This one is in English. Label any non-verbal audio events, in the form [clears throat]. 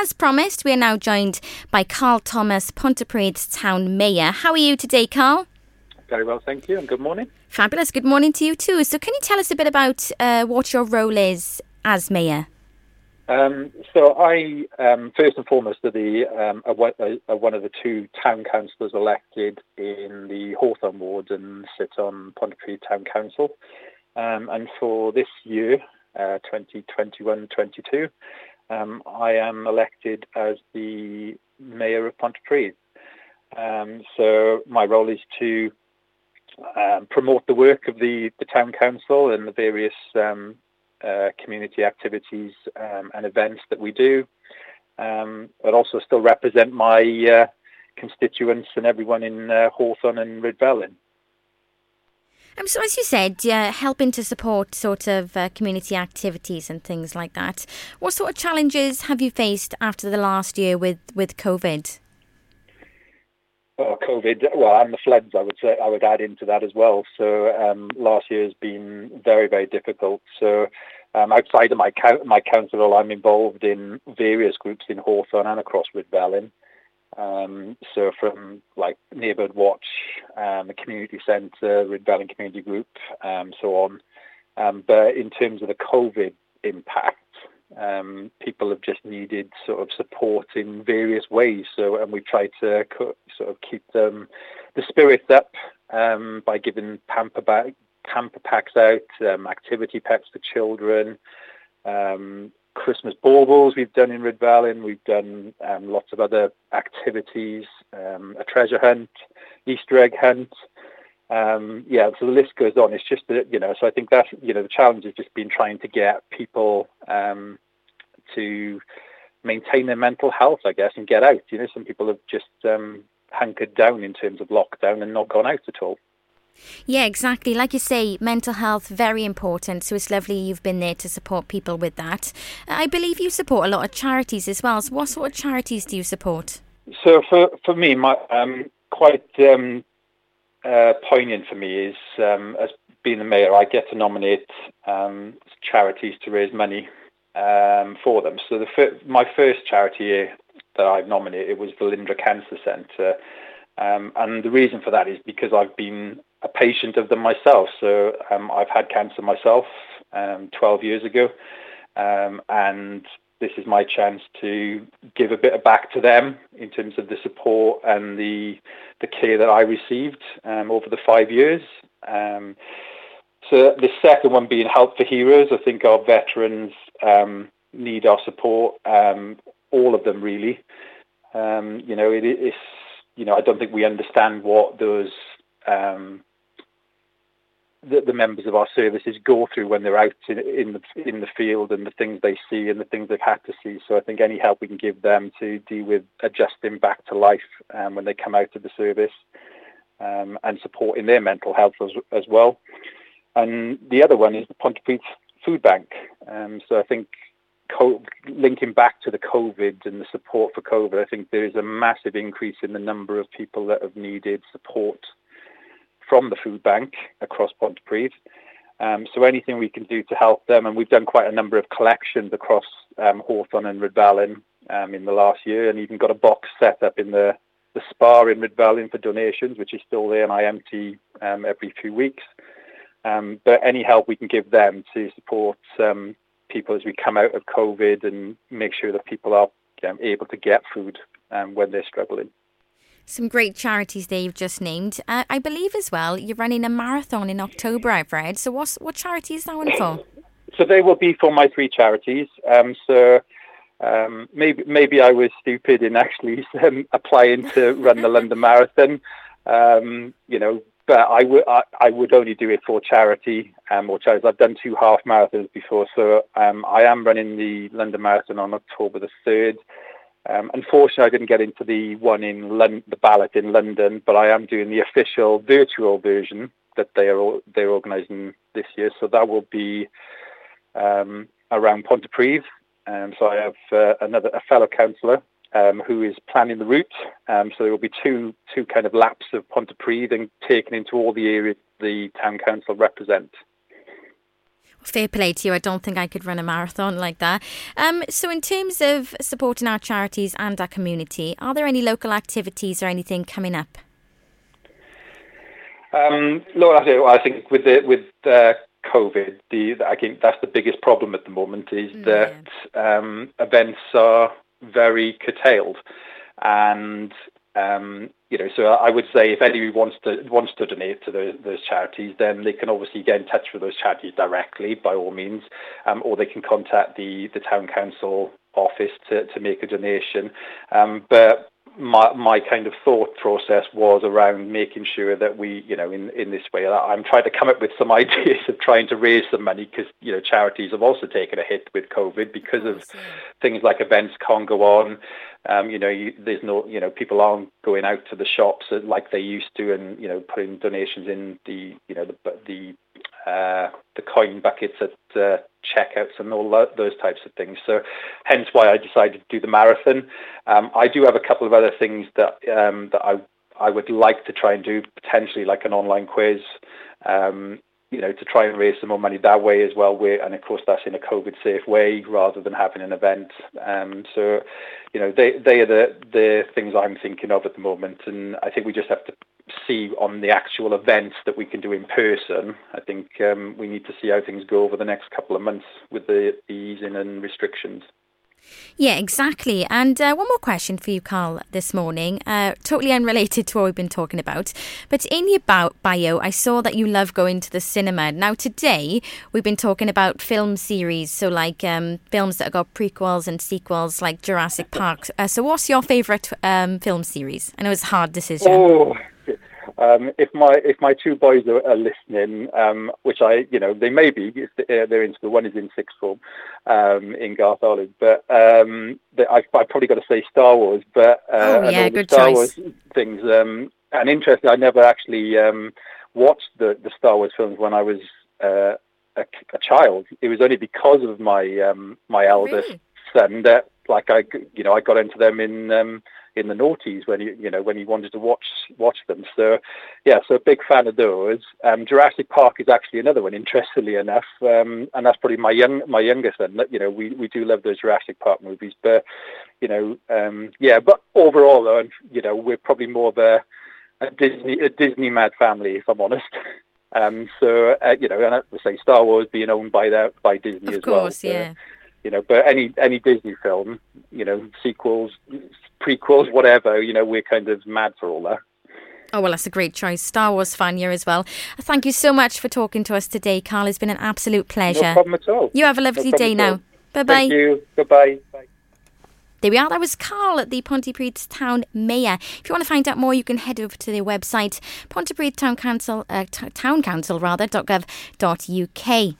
as promised, we are now joined by Carl Thomas, Pontypridd Town Mayor. How are you today, Carl? Very well, thank you, and good morning. Fabulous. Good morning to you too. So, can you tell us a bit about uh, what your role is as mayor? Um, so, I um, first and foremost are the um, are one of the two town councillors elected in the Hawthorn ward and sit on Pontypridd Town Council. Um, and for this year, uh, 2021-22, um, I am elected as the mayor of Pontypridd. Um, so my role is to um, promote the work of the, the town council and the various um, uh, community activities um, and events that we do, um, but also still represent my uh, constituents and everyone in uh, Hawthorn and Rydfelyn. Um, so, as you said, uh, helping to support sort of uh, community activities and things like that. What sort of challenges have you faced after the last year with, with COVID? Oh, COVID, well, and the floods, I would say, I would add into that as well. So um, last year has been very, very difficult. So um, outside of my my council I'm involved in various groups in Hawthorn and across Rydfelyn. Um, so from like Neighbourhood Watch, um, the Community Centre, Rydfelyn Community Group, um, so on. Um, but in terms of the COVID impact, um, people have just needed sort of support in various ways. So, and we've tried to co- sort of keep them the spirits up um, by giving pamper back, pamper packs out, activity packs for children, um, Christmas baubles we've done in Rydfelyn. We've done um, lots of other activities, um, a treasure hunt, Easter egg hunt. Um, yeah, so the list goes on. It's just that, you know, so I think that's, you know, the challenge has just been trying to get people um, to maintain their mental health, I guess, and get out. You know, some people have just um, hunkered down in terms of lockdown and not gone out at all. Yeah, exactly. Like you say, mental health very important. So it's lovely you've been there to support people with that. I believe you support a lot of charities as well. So what sort of charities do you support? So for for me, my um, quite um, uh, poignant for me is um, as being the mayor, I get to nominate um, charities to raise money um, for them. So the fir- my first charity that I've nominated was the Velindre Cancer Centre. Um, and the reason for that is because I've been a patient of them myself. So um, I've had cancer myself um, 12 years ago. Um, and this is my chance to give a bit of back to them in terms of the support and the the care that I received um, over the five years. Um, so the second one being Help for Heroes. I think our veterans um, need our support. All of them really. You know, it is. You know, I don't think we understand what those um, the, the, members of our services go through when they're out in, in, the in the field and the things they see and the things they've had to see. So I think any help we can give them to deal with adjusting back to life um, when they come out of the service um, and supporting their mental health as, as well. And the other one is the Pontypridd Food Bank. Um, so I think co- linking back to the COVID and the support for COVID, I think there is a massive increase in the number of people that have needed support from the food bank across Pontypridd. Um, so anything we can do to help them, and we've done quite a number of collections across um, Hawthorn and Rydfelyn um, in the last year, and even got a box set up in the, the spa in Rydfelyn for donations, which is still there, and I empty um, every few weeks. Um, but any help we can give them to support um, people as we come out of COVID and make sure that people are um, able to get food when they're struggling. Some great charities there you've just named. Uh, I believe as well you're running a marathon in October, I've read. So what's, what charity is that one for? [clears throat] So they will be for my three charities. Um, so um, maybe maybe I was stupid in actually [laughs] um, applying to run the London [laughs] Marathon. Um, you know, but I would I, I, would only do it for charity um, or charities. I've done two half marathons before, so um, I am running the London Marathon on October the third. Um, unfortunately, I didn't get into the one in London, the ballot in London, but I am doing the official virtual version that they are they're organising this year. So that will be um, around Pontypridd. Um, so I have uh, another a fellow councillor um, who is planning the route. Um, so there will be two two kind of laps of Pontypridd and taken into all the areas the town council represent. Fair play to you. I don't think I could run a marathon like that. Um, so, in terms of supporting our charities and our community, are there any local activities or anything coming up? Um, Lord, I think with the, with uh, COVID, the I think that's the biggest problem at the moment is mm, that um, events are very curtailed, and um, you know, so I would say if anyone wants to wants to donate to those, those charities, then they can obviously get in touch with those charities directly, by all means, um, or they can contact the the town council office to, to make a donation. Um, but my my kind of thought process was around making sure that we, you know, in in this way, I'm trying to come up with some [laughs] ideas of trying to raise some money because you know charities have also taken a hit with COVID because of things like events can't go on. Um, you know, you, there's no, you know, people aren't going out to the shops like they used to, and you know, putting donations in the, you know, the the uh, the coin buckets at uh, checkouts and all that, those types of things. So, hence why I decided to do the marathon. Um, I do have a couple of other things that um, that I I would like to try and do potentially, like an online quiz. Um, you know, to try and raise some more money that way as well. Where, and of course, that's in a COVID-safe way rather than having an event. Um, so, you know, they they are the the things I'm thinking of at the moment, and I think we just have to see on the actual events that we can do in person. I think um, we need to see how things go over the next couple of months with the, the easing and restrictions. Yeah, exactly. And uh, one more question for you, Carl, this morning. Uh, totally unrelated to what we've been talking about. But in your bio, I saw that you love going to the cinema. Now, today, we've been talking about film series, so like um, films that have got prequels and sequels, like Jurassic [laughs] Park. Uh, so, what's your favourite um, film series? I know it's a hard decision. Oh, um, if my if my two boys are, are listening, um, which I you know they may be, they're in school. One is in sixth form um, in Garth Olwg, but um, I, I probably got to say Star Wars. But uh, oh yeah, good Star choice. Wars things. Um, and interesting, I never actually um, watched the the Star Wars films when I was uh, a, a, child. It was only because of my um, my eldest really? son that like I you know I got into them in. In the noughties when he you know when he wanted to watch watch them. So yeah, so a big fan of those. Um, Jurassic Park is actually another one, interestingly enough, um, and that's probably my young my younger son. You know, we we do love those Jurassic Park movies, but you know, um, yeah, but overall though, you know, we're probably more of a, a Disney a Disney mad family, if I'm honest. Um, so uh, you know, and I would say Star Wars being owned by the by Disney of as course, well. Of course, yeah. You know, but any any Disney film, you know, sequels, prequels, whatever, you know, we're kind of mad for all that. Oh, well, that's a great choice. Star Wars fan here as well. Thank you so much for talking to us today, Carl. It's been an absolute pleasure. No problem at all. You have a lovely no day now. Bye bye. Thank you. Goodbye. Bye. There we are. That was Carl at the Pontypridd Town Mayor. If you want to find out more, you can head over to their website, Pontypridd Town Council, uh, t- Town Council rather, .gov.uk.